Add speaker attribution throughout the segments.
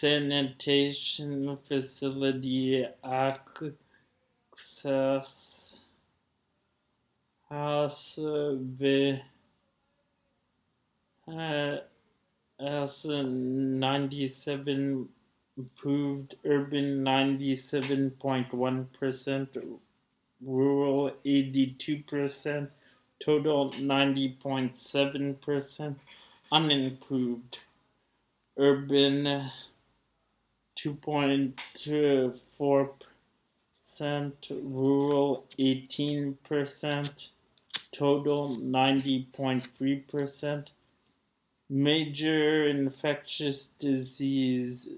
Speaker 1: sanitation facility access has been uh, as 97 approved urban 97.1% rural 82% total 90.7% unimproved urban 2.4% rural 18% total 90.3% major infectious disease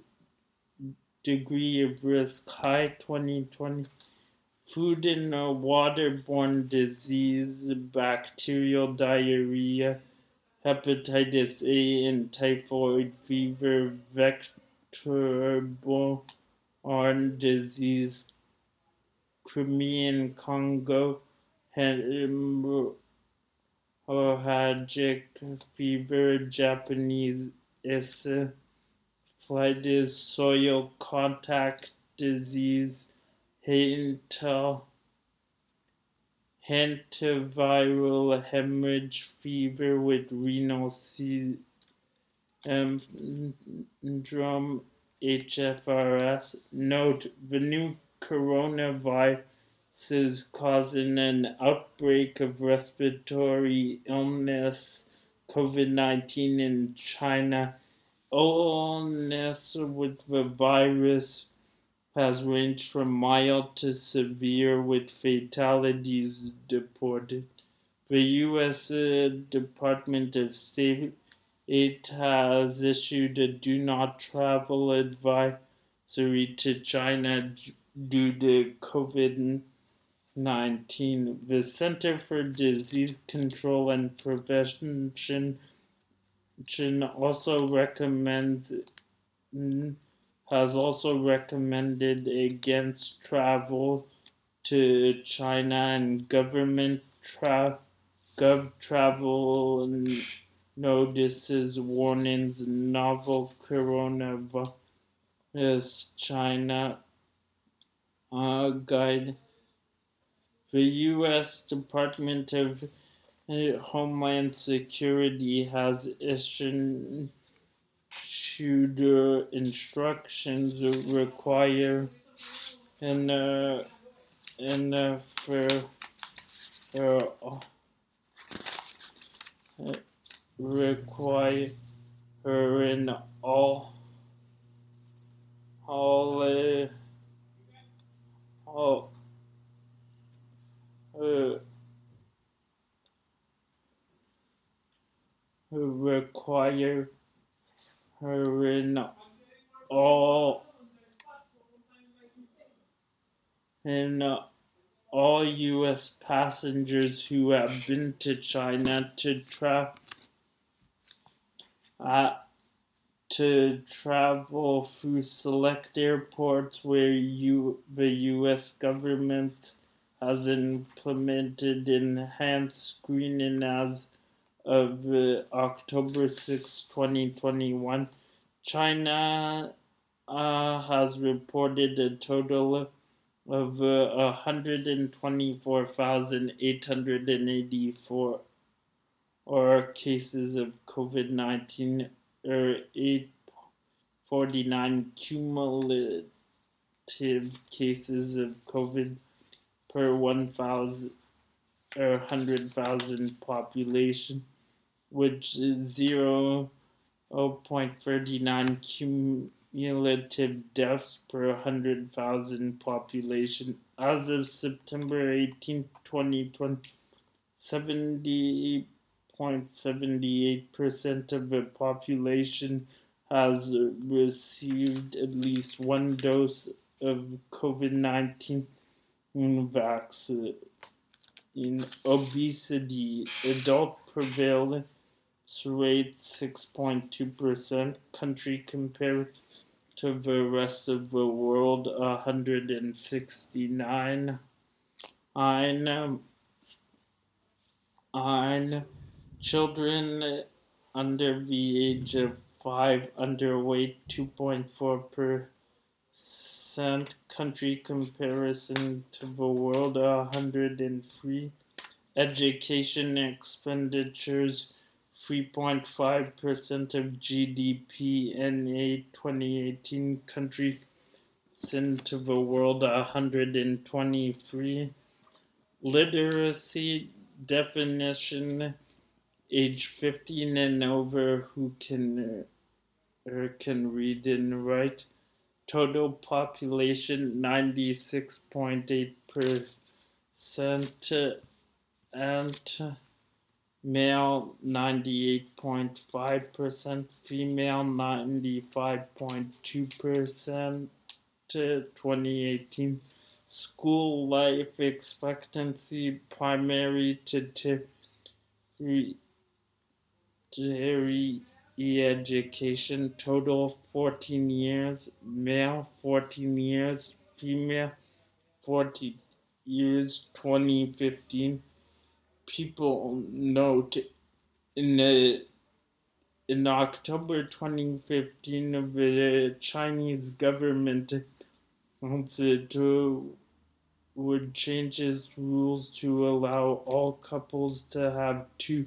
Speaker 1: degree of risk high 2020 food and waterborne disease bacterial diarrhea hepatitis A and typhoid fever vector borne disease Crimean Congo hemorrhagic fever Japanese encephalitis soil contact disease Hantaviral hemorrhage fever with renal syndrome HFRS. Note the new coronavirus is causing an outbreak of respiratory illness COVID 19 in China. Illness with the virus has ranged from mild to severe with fatalities reported. The U.S. Uh, Department of State it has issued a do not travel advisory to China due to COVID 19. The Center for Disease Control and Prevention also recommends has also recommended against travel to China and government tra- gov travel notices warnings novel coronavirus China uh, guide. The U.S. Department of Homeland Security has issued shooter instructions require and uh, and uh, for uh, require her in all all uh, all uh, require her in all in all U.S. passengers who have been to China to tra- uh, to travel through select airports where you the U.S. government has implemented enhanced screening as of uh, October 6, 2021, China uh, has reported a total of uh, 124,884 or cases of COVID 19 or 849 cumulative cases of COVID per 1,000 or 100,000 population which is 0.39 cumulative deaths per 100,000 population. As of September 18, 2020, 70.78% of the population has received at least one dose of COVID 19 vaccine. In obesity, adult prevalence rate 6.2%, country compared to the rest of the world 169. Ein, ein children under the age of 5 underweight 2.4 percent. Country comparison to the world 103 education expenditures 3.5% of GDP in a 2018 country. Cent to the world 123 literacy definition age 15 and over who can or can read and write. Total population 96.8 percent and male 98.5 percent female 95.2 percent 2018 school life expectancy primary to tertiary education total 14 years male 14 years female 40 years 2015 people note in the in October 2015 the Chinese government to would change its rules to allow all couples to have two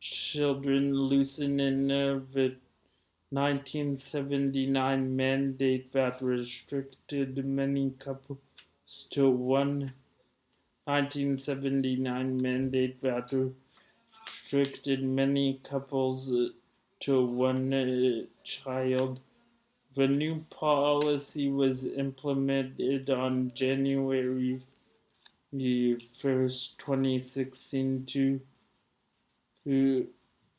Speaker 1: children, loosening the 1979 mandate that restricted many couples to one 1979 mandate that restricted many couples to one uh, child. The new policy was implemented on January 1st, 2016 to, to,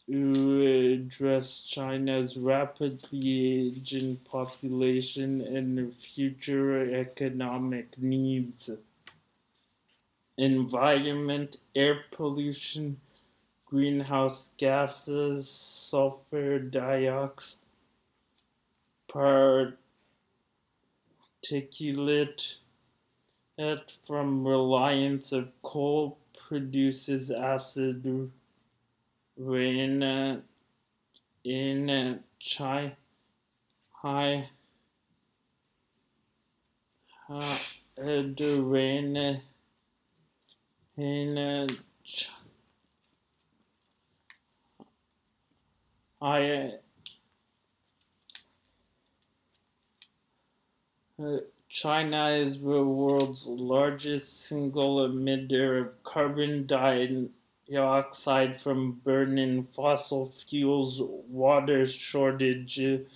Speaker 1: to address China's rapidly aging population and future economic needs. Environment, air pollution, greenhouse gases, sulfur dioxide particulate from reliance of coal produces acid rain uh, in China high acid rain in high China is the world's largest single emitter of carbon dioxide from burning fossil fuels. Water shortages,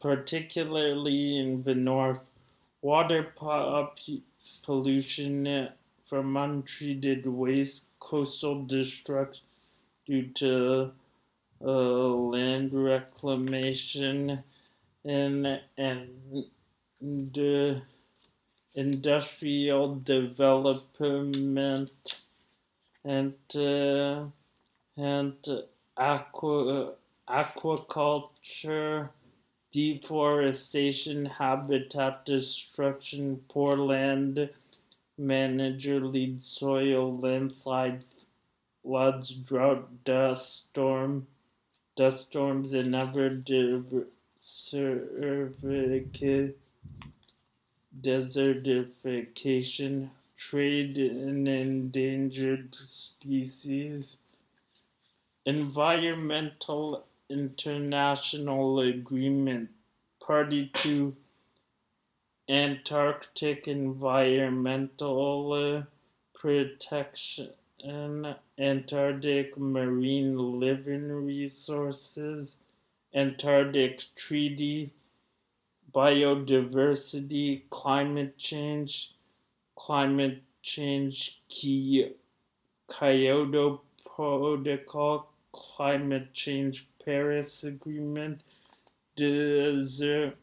Speaker 1: particularly in the north. Water pollution from untreated waste, coastal destruction due to uh, land reclamation, and and the industrial development and uh, and aqua, aquaculture, deforestation, habitat destruction, poor land manager lead soil landslide, floods, drought, dust storm, dust storms, and other desertification, trade in endangered species, environmental international agreement, party to Antarctic environmental protection, Antarctic marine living resources, Antarctic Treaty. Biodiversity, climate change, climate change key, Kyoto Protocol, climate change Paris Agreement, desert,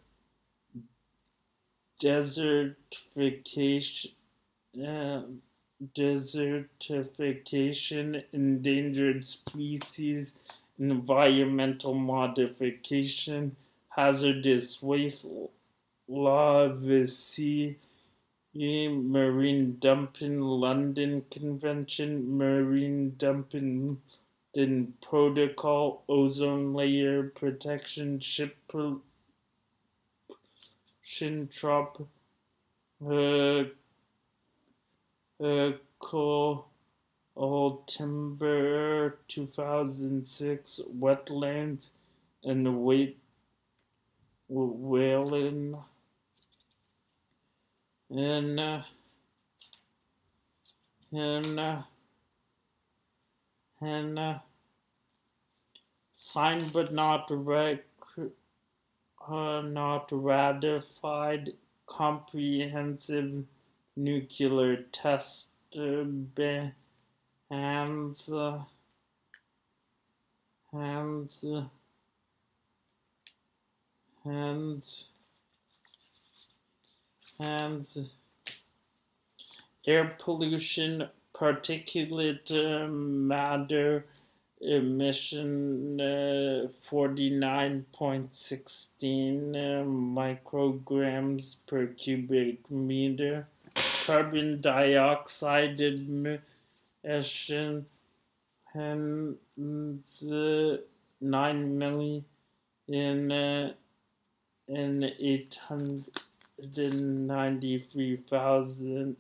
Speaker 1: desertification, uh, desertification, endangered species, environmental modification, hazardous waste law the sea, marine dumping, London Convention, marine dumping then protocol, ozone layer protection, ship trop, uh, uh, coal, old timber, 2006, wetlands, and wait, whaling, and, uh, and, uh, and uh, signed but not rec- uh, not ratified comprehensive nuclear test bans uh, hands uh, hands hands air pollution particulate uh, matter emission uh, 49.16 uh, micrograms per cubic meter carbon dioxide emission and uh, 9 million in uh, in 893,000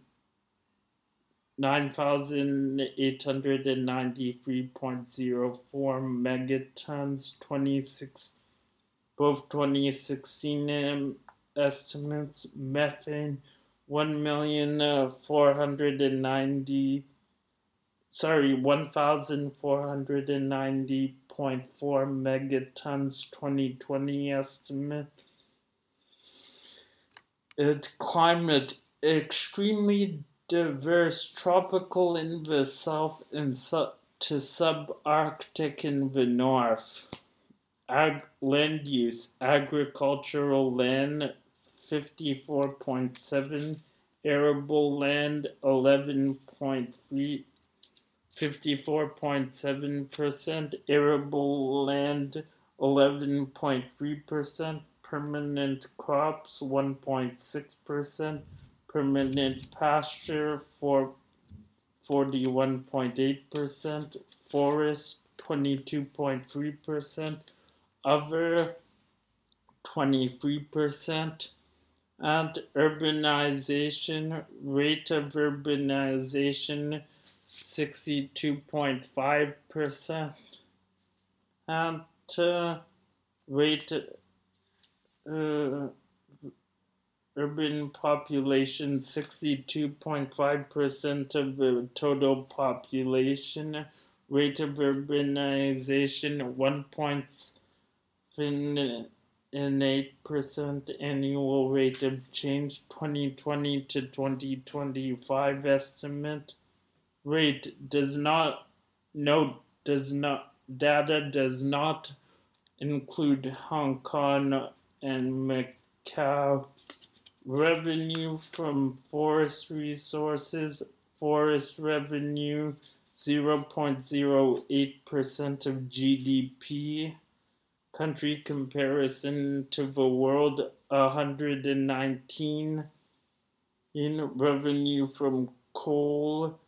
Speaker 1: 9,893.04 megatons, 26, both 2016 estimates, methane 1,490, uh, sorry, 1,490.4 megatons, 2020 estimate. It climate extremely diverse tropical in the south and to subarctic in the north. Ag- land use agricultural land 54.7, arable land 11.3. 54.7%, arable land 11.3%, permanent crops 1.6%, permanent pasture for 41.8%, forest 22.3%, other 23%, and urbanization, rate of urbanization 62.5%, and uh, rate uh, urban population 62.5% of the total population. Rate of urbanization 1.8% annual rate of change 2020 to 2025 estimate. Rate does not note does not data does not include Hong Kong and Macau revenue from forest resources, forest revenue 0.08% of GDP, country comparison to the world 119 in revenue from coal,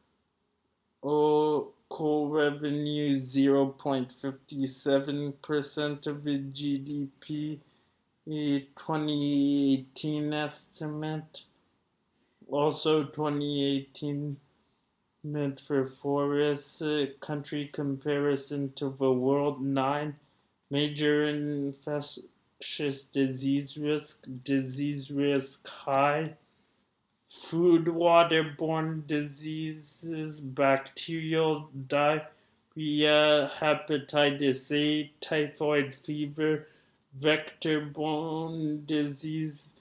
Speaker 1: oh, coal revenue 0.57% of the GDP a 2018 estimate. Also, 2018 meant for forests, uh, country comparison to the world. Nine major infectious disease risk, disease risk high. Food waterborne diseases, bacterial diarrhea, hepatitis A, typhoid fever, vector-borne disease,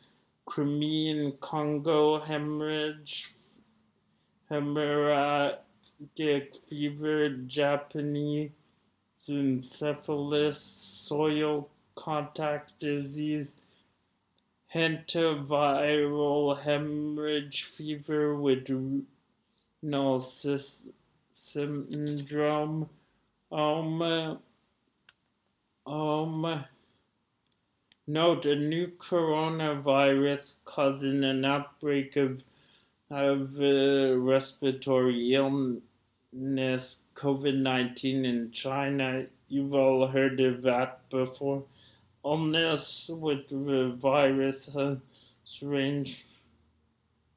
Speaker 1: Crimean Congo hemorrhage, hemorrhagic fever, Japanese encephalitis, soil contact disease, hantaviral hemorrhage fever with renal syndrome, um, um, Note a new coronavirus causing an outbreak of, of uh, respiratory illness, COVID 19 in China. You've all heard of that before. Illness with the virus uh, strange.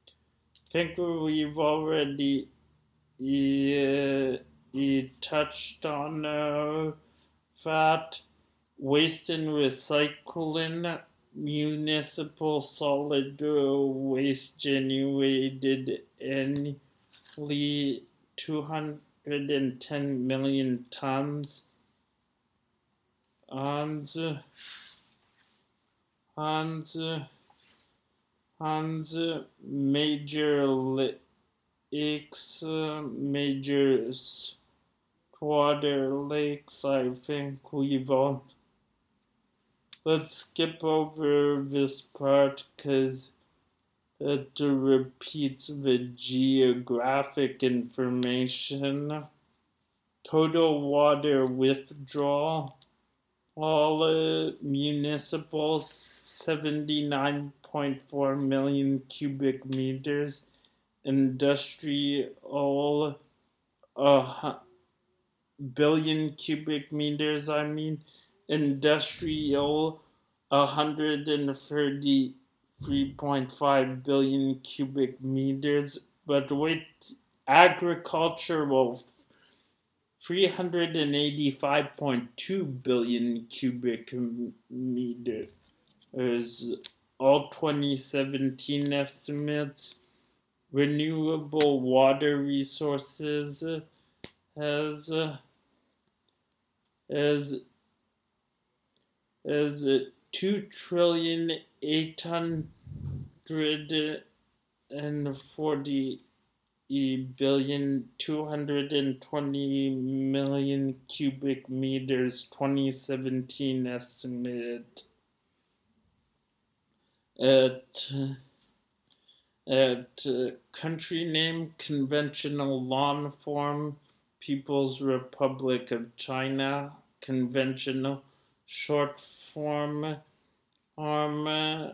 Speaker 1: I think we've already uh, touched on uh, that. Waste and recycling municipal solid waste generated annually 210 million tons. And, and, and major lakes, major water lakes, I think we've all let's skip over this part because it repeats the geographic information. Total water withdrawal. All uh, municipal 79.4 million cubic meters. Industrial uh, billion cubic meters, I mean industrial 133.5 billion cubic meters, but with agricultural 385.2 billion cubic meters. All 2017 estimates. Renewable water resources has has is two trillion eight hundred and forty billion two hundred and twenty million cubic meters 2017 estimated. At at uh, country name conventional lawn form people's republic of china conventional short form arm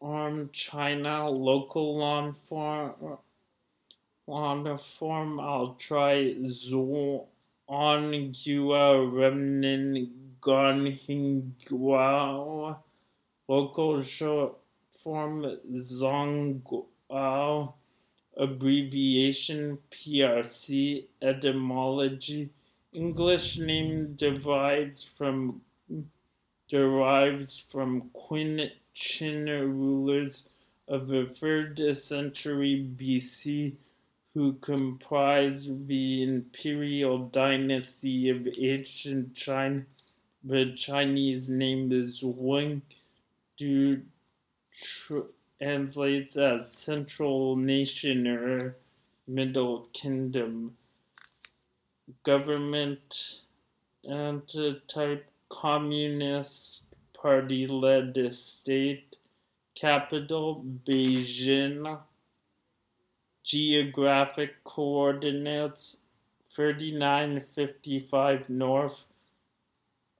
Speaker 1: arm China local lawn form lawn form. I'll try Zhu on Gua Remnin Gon local short form Zong Zongguo abbreviation PRC etymology English name divides from derives from rulers of the 3rd century BC who comprised the imperial dynasty of ancient China. The Chinese name is Wing, due translates as Central Nation or Middle Kingdom government and type Communist Party led state capital Beijing. Geographic coordinates 3955 north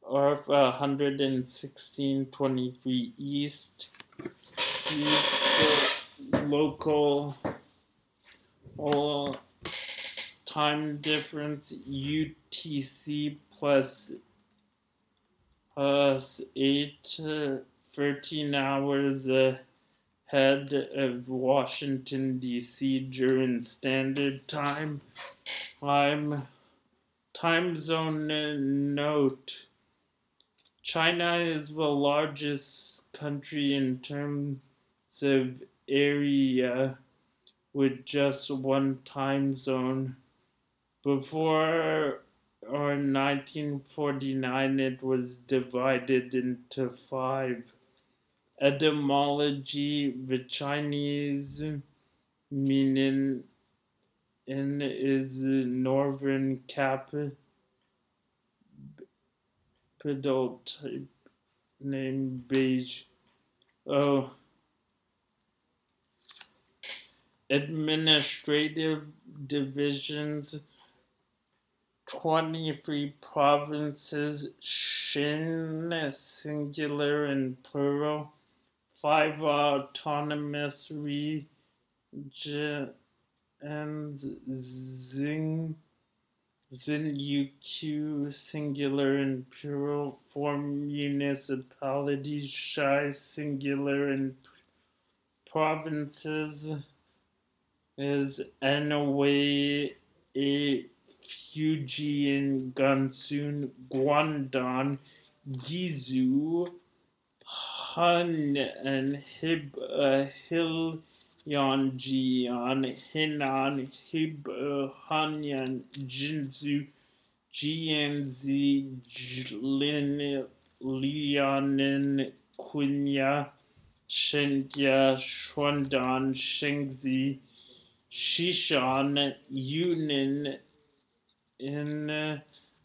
Speaker 1: or uh, 11623 east. East uh, local uh, time difference UTC plus plus 8 uh, 13 hours ahead of Washington D.C. during standard time. Time time zone note. China is the largest country in terms of area with just one time zone. Before or 1949, it was divided into five. Etymology, the Chinese meaning in is northern capital type name Beige. Oh, administrative divisions 23 provinces, Xin, singular and plural, 5 autonomous regions, and Xing Zinyu singular and plural form municipalities, Shai singular and provinces is Anhui, a Fujian, Gansu, Guangdong, Gizu, Han and Hib, uh, Hil Yanjian, Henan, Hib, uh, Hanyan, Jinzu, Jianzi, Jlin, Lianin, Quenya, Shenjia, Shuandan, Shengzi, Shishan, Yunin, in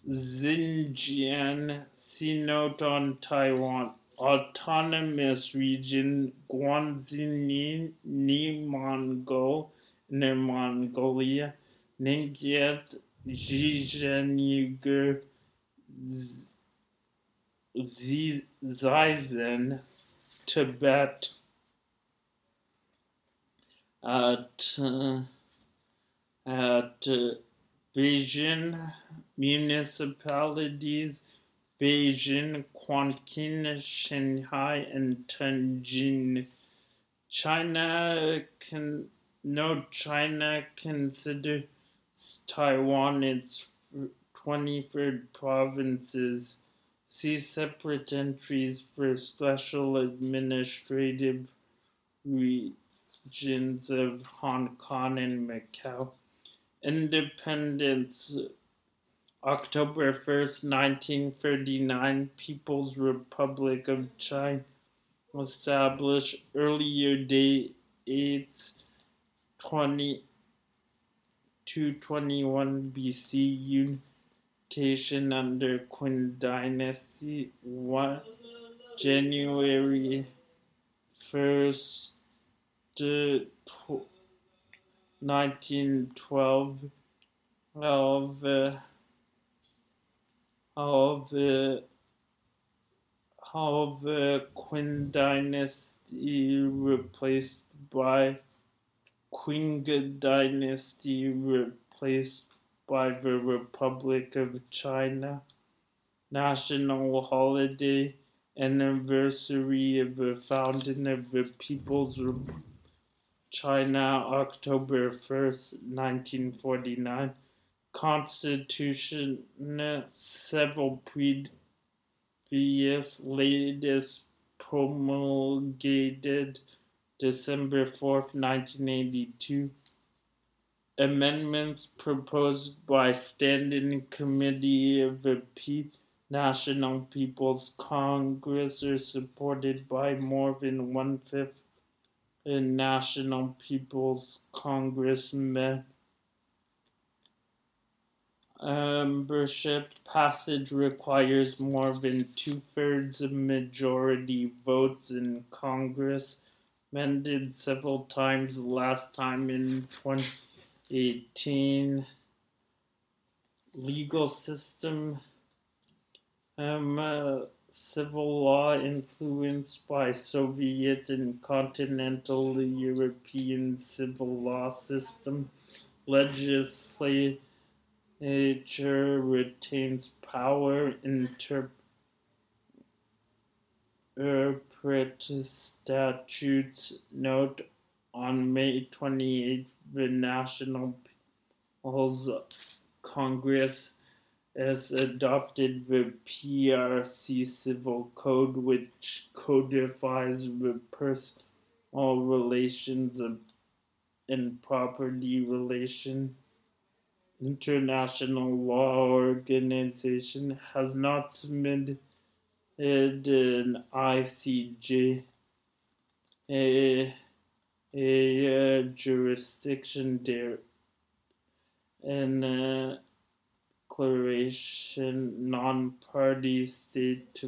Speaker 1: Xinjiang, Sinoton, Taiwan. Autonomous Region Guangxi Mongol Inner Mongolia Ningxia Zhejiang Uyghur Zizen Tibet at uh, at uh, Beijing municipalities Beijing, Quanqing, Shanghai, and Tianjin. China can no China considers Taiwan its 23rd provinces. See separate entries for special administrative regions of Hong Kong and Macau. Independence October 1st, 1939, People's Republic of China was established earlier dates 20 221 BC unification under Qin Dynasty 1 January 1st 1912 of uh, how the how the Qing dynasty replaced by Qing dynasty replaced by the Republic of China national holiday anniversary of the founding of the People's Republic China October 1st 1949 constitution several previous latest promulgated December 4th, 1982. Amendments proposed by Standing Committee of the P- National People's Congress are supported by more than one fifth of National People's Congressmen. Membership passage requires more than two thirds of majority votes in Congress, amended several times, last time in 2018. Legal system, um, uh, civil law influenced by Soviet and continental European civil law system, legislative Nature retains power interpret statutes. Note on May 28th, the National Congress has adopted the PRC Civil Code, which codifies the personal relations and property relation. International law organization has not submitted an ICJ a, a, a jurisdiction there. An uh, declaration non-party state to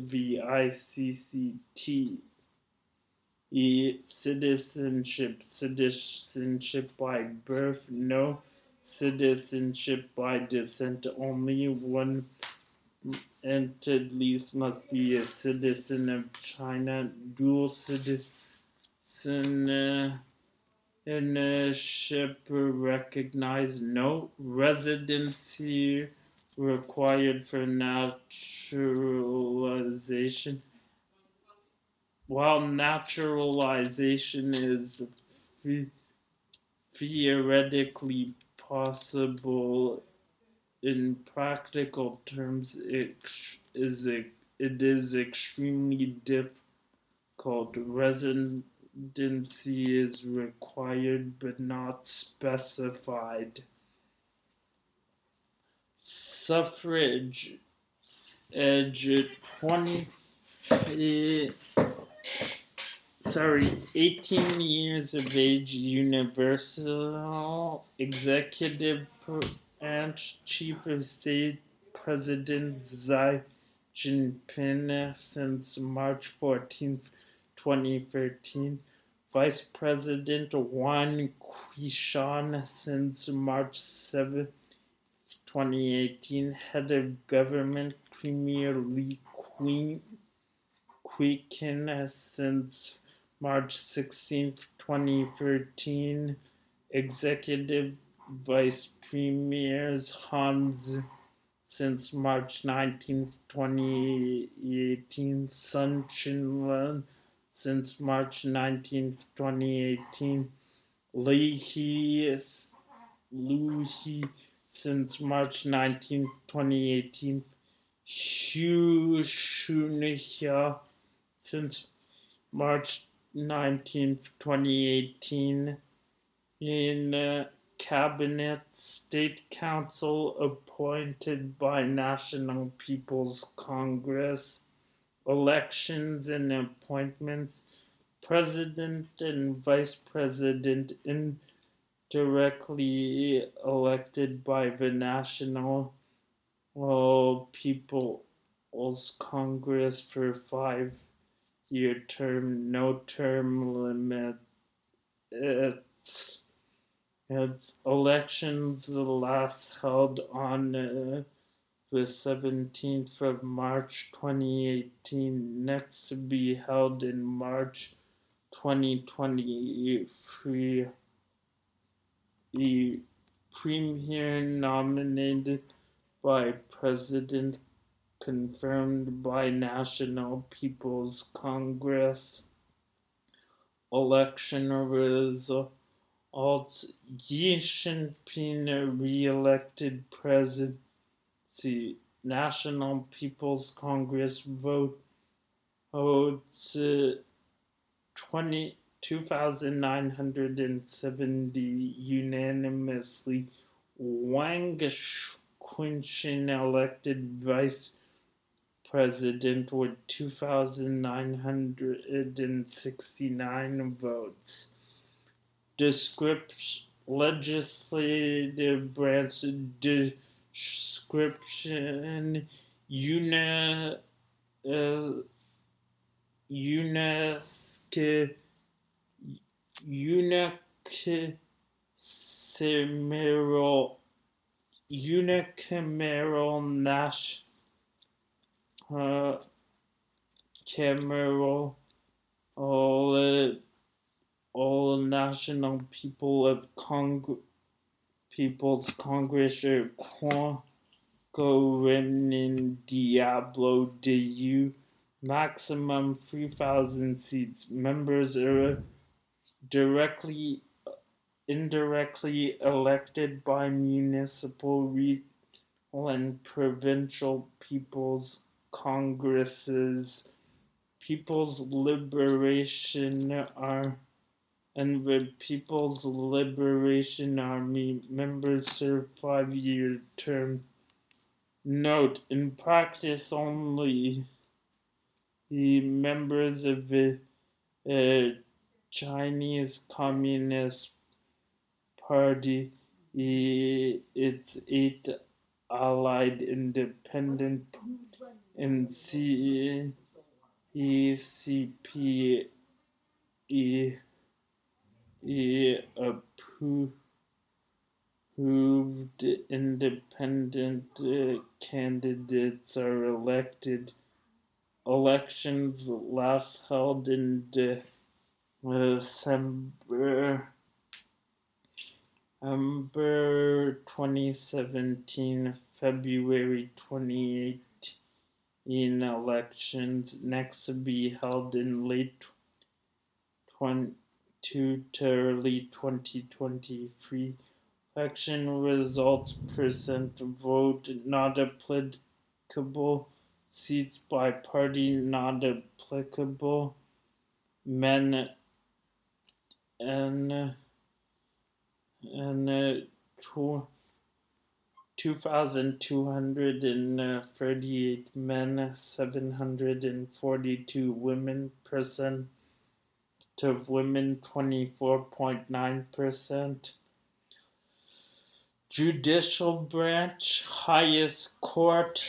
Speaker 1: e citizenship citizenship by birth no citizenship by descent. Only one entered least must be a citizen of China. Dual citizen recognized no residency required for naturalization. While naturalization is theoretically possible, in practical terms, it is, it is extremely difficult. Residency is required but not specified. Suffrage age 20 eh, sorry 18 years of age universal executive branch chief of state president Xi Jinping since March 14th 2013 Vice President Wang Qishan since March 7th 2018 Head of Government Premier Li Queen Quicken since March 16, 2013. Executive Vice Premiers Hans since March 19, 2018. Sun Chinlun since March 19, 2018. Li He Lu He since March 19, 2018. Xu Shunhia since March 19, 2018. In uh, Cabinet State Council appointed by National People's Congress. Elections and appointments. President and Vice President indirectly elected by the National People's Congress for five year term, no term limit. It's, it's elections last held on uh, the 17th of March 2018, next to be held in March 2023. The premier nominated by President confirmed by National People's Congress. Election results Xi Jinping re-elected presidency. National People's Congress vote votes uh, 20, 2,970 unanimously. Wang Qishan elected vice president with 2,969 votes. Description, legislative branch description, uh, UNESCO, unicameral, unicameral national uh, all, uh, all national people of Cong- People's Congress or are Renin Diablo de U, maximum 3,000 seats. Members are directly, indirectly elected by municipal, regional, and provincial people's Congresses, People's Liberation Army, and the People's Liberation Army members serve five-year term. Note: In practice, only the members of the uh, Chinese Communist Party, its eight allied independent and C E C P E E approved independent uh, candidates are elected. Elections last held in December 2017, February 2018 elections next to be held in late 20, to early 2023. Election results percent vote not applicable. Seats by party not applicable. Men and and uh, 2,238 men, 742 women, percent of women 24.9%. Judicial branch, highest court,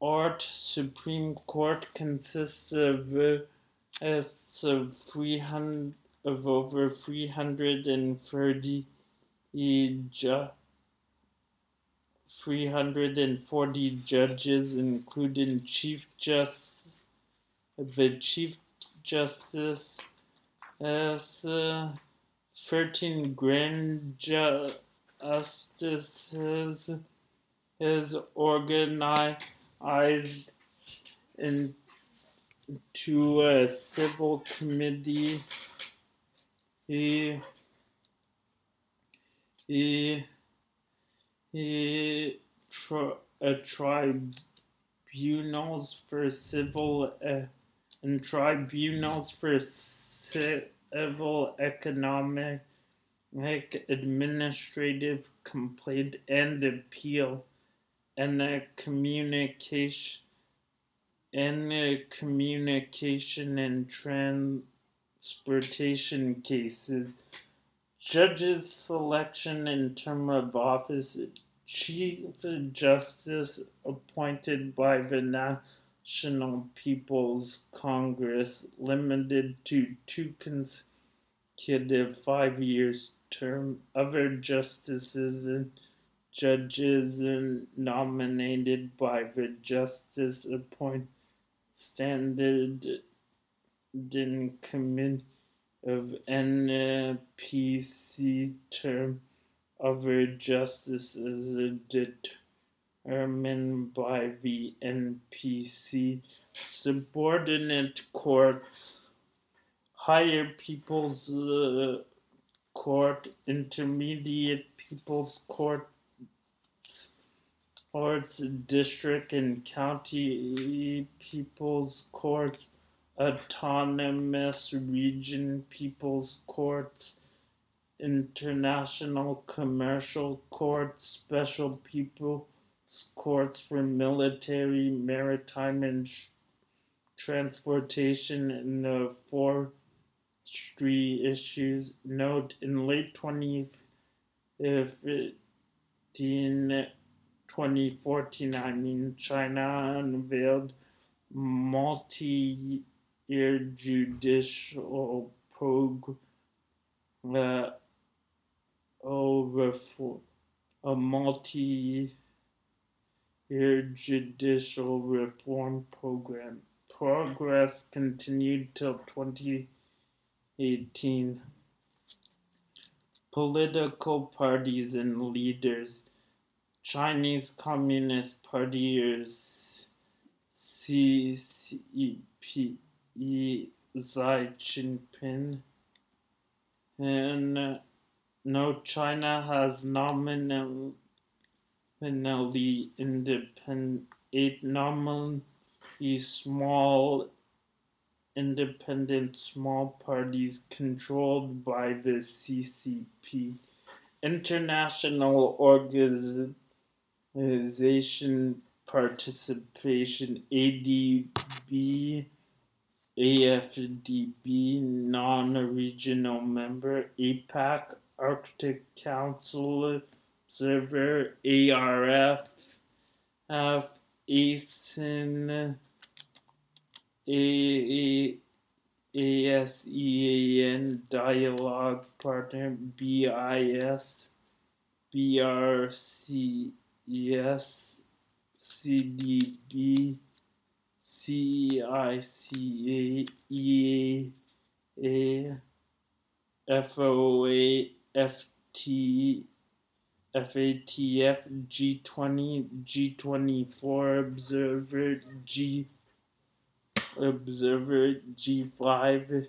Speaker 1: or Supreme Court consists of, uh, of 300 of over 330 ju- 340 judges, including Chief Justice, the Chief Justice, as uh, 13 Grand Justices is organized into a civil committee. He, he, he, tri- a tribunals for civil uh, and tribunals for civil, economic, administrative complaint and appeal, and a communication and a communication and transportation cases. Judges selection and term of office. Chief Justice appointed by the National People's Congress, limited to two consecutive five years term. Other justices and judges nominated by the Justice appointed standard in committee of NPC term. Other justices are determined by the NPC. Subordinate courts, higher people's uh, court, intermediate people's court, courts, district and county people's courts, autonomous region people's courts, international commercial courts, special people's courts for military, maritime, and transportation, and the forestry issues. Note in late 2015, 2014, I mean, China unveiled multi-year judicial program uh, over for a multi-year judicial reform program. Progress continued till 2018. Political parties and leaders Chinese Communist Party or CCP Xi Jinping. And no China has nominally independent nominally small independent small parties controlled by the CCP international Organization participation ADB, AFDB, non-regional member, APAC, Arctic Council Observer, ARF, F, ASEAN, A, ASEAN Dialogue Partner, BIS, BRC, Yes, CDB, CICA, EA, FOA, FT, FATF G20 G24 Observer G Observer G5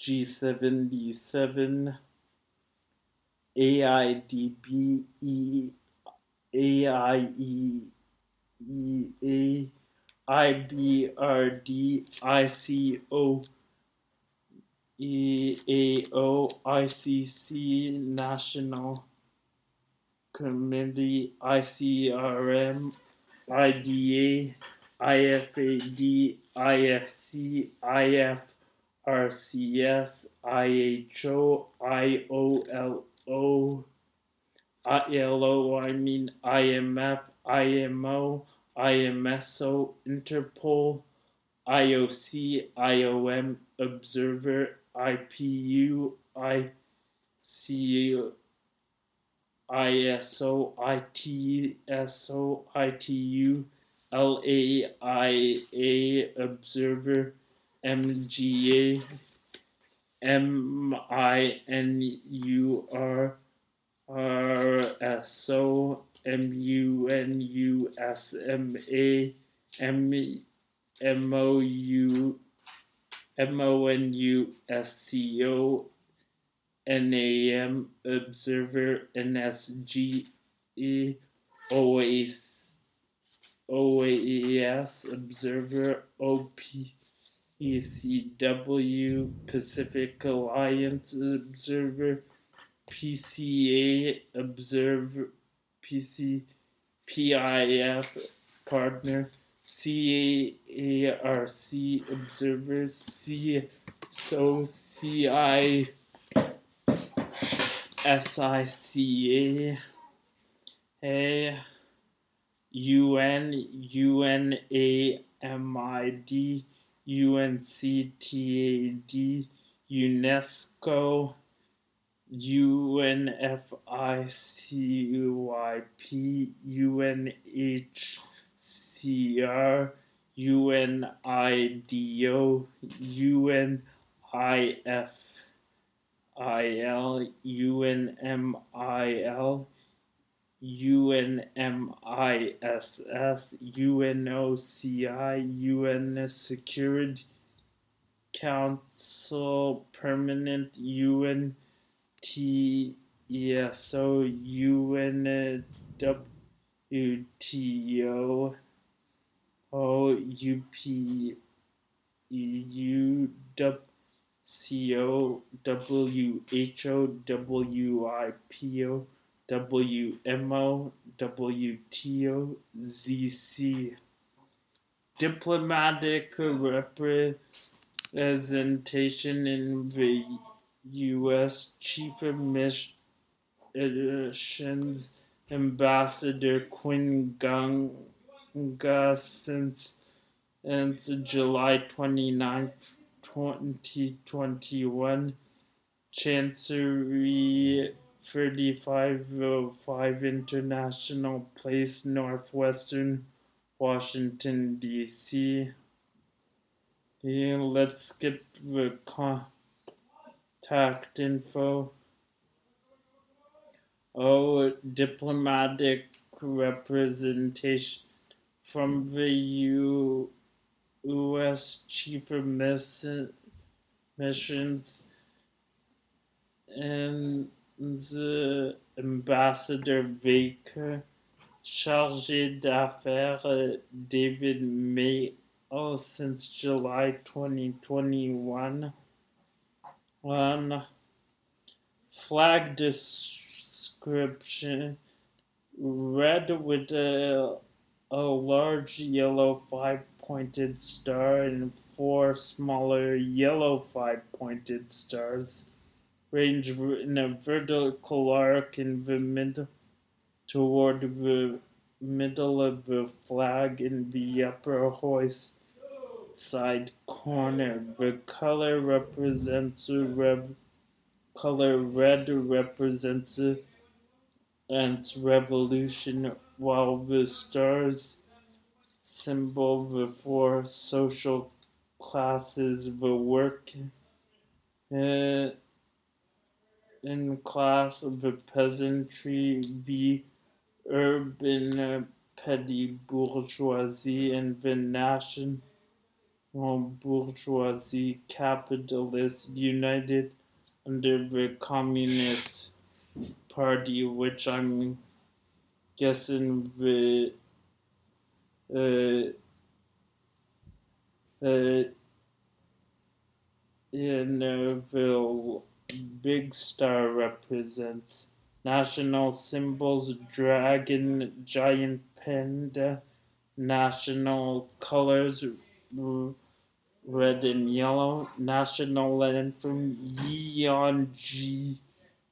Speaker 1: G77 AIDB E AIE EA IBRD ICO EAO ICC National Committee ICRM IDA IFAD IFC IFRCS IHO IOLO ILO mean IMF IMO IMSO Interpol IOC IOM Observer IPU ICO ISO, ITSO, ITU, LAIA, Observer, MGA, MINUR, RSO, MUNUSMA, MOU, MONUSCO, NAM Observer NSG OAS, OAS Observer OPECW Pacific Alliance Observer PCA Observer PC PIF Partner CARC Observers C CI SICA, A, UN, UNAMID, UNCTAD, UNESCO, UNFICYP, UNHCR, UNIDO, UNIF. UNMIL, UNMISS, UNOCI, UN Security Council Permanent, UN TESO, UNWTO, OUP, EU, CO, WHO, WIPO, WMO, WTO, ZC. Diplomatic representation in the U.S. Chief of Missions Ambassador Qin Gang since, since July 29th 2021 Chancery 3505 International Place, Northwestern Washington, D.C. Yeah, let's get the contact info. Oh, diplomatic representation from the U. U.S. Chief of Missions and the Ambassador Baker, Chargé d'Affaires David May since July 2021. One flag description. Red with a, a large yellow five pointed star and four smaller yellow five pointed stars. Range in a vertical arc in the middle toward the middle of the flag in the upper hoist side corner. The color represents rev color red represents its revolution while the stars symbol the four social classes the work uh, in class of the peasantry, the urban uh, petty bourgeoisie, and the national bourgeoisie capitalists united under the Communist Party, which I'm guessing the uh, uh, in the big star represents national symbols dragon giant panda national colors red and yellow. National anthem from Ji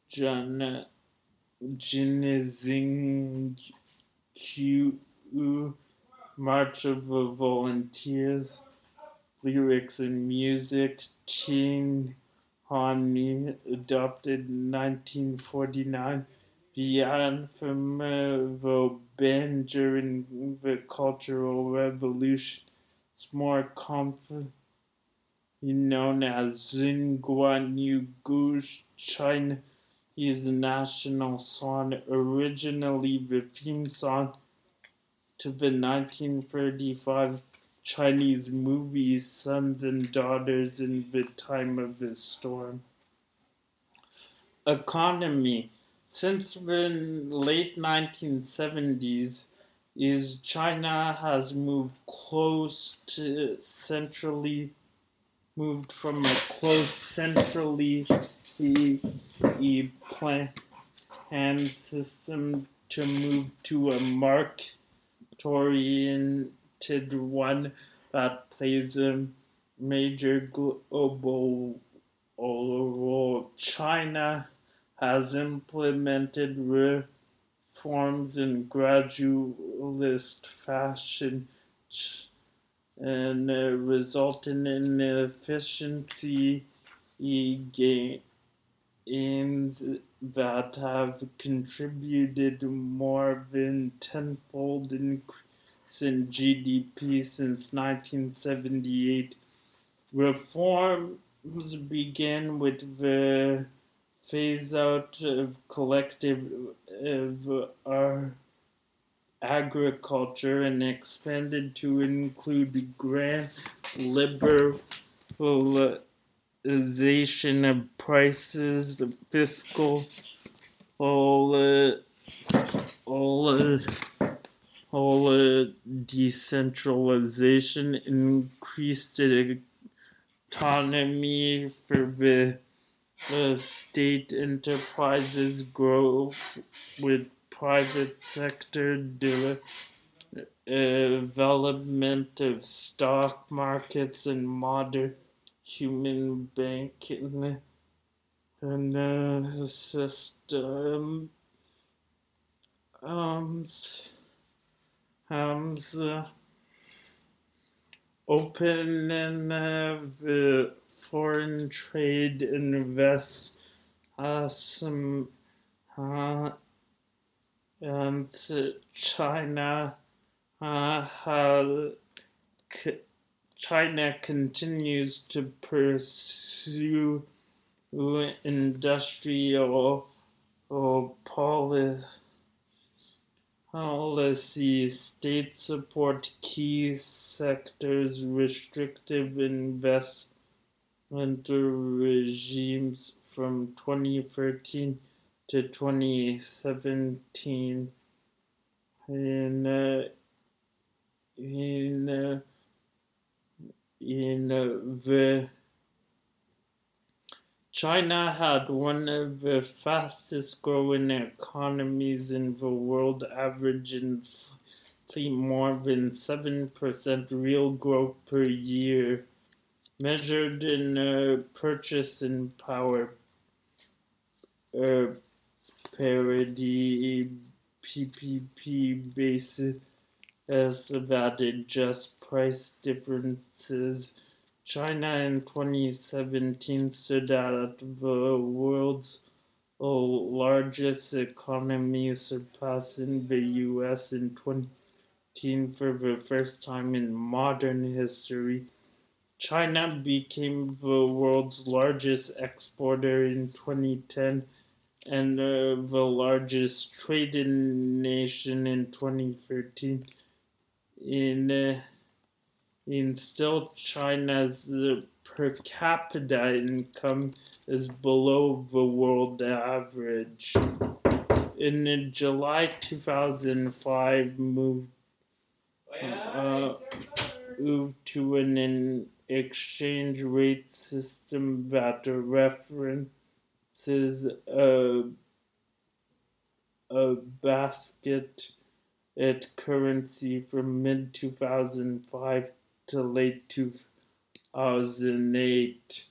Speaker 1: Jun Jinizing March of the Volunteers lyrics and music Chin Hanmi adopted in 1949 uh, the anthem of the during the Cultural Revolution. Is more commonly known as Xinguan is a national song, originally the theme song to the 1935 Chinese movie Sons and Daughters in the Time of the Storm. Economy Since the late 1970s, is China has moved close to centrally moved from a close centrally plan system to move to a market oriented one that plays a major global role. China has implemented reforms in gradualist fashion and uh, resulting in efficiency gains that have contributed more than tenfold increase in GDP since 1978. Reforms began with the phase out of collective of our agriculture and expanded to include grant liberalization of prices, fiscal, all, all uh, decentralization increased autonomy for the uh, state enterprises growth with private sector de- uh, development of stock markets and modern human banking and uh, system um, Hamza open and uh, foreign trade invest uh, some uh, and China uh, China continues to pursue industrial policy policy states support key sectors restrictive investment regimes from 2013 to 2017 in uh, in uh, in uh, the China had one of the fastest growing economies in the world, averaging more than 7% real growth per year, measured in uh, purchasing power. Uh, parity PPP basis that adjust price differences China in 2017 stood at the world's largest economy, surpassing the US in 2018 for the first time in modern history. China became the world's largest exporter in 2010 and uh, the largest trading nation in 2013. In uh, in still China's uh, per capita income is below the world average. In July 2005, moved uh, moved to an exchange rate system that references a, uh, a basket at currency from mid 2005 to late 2008.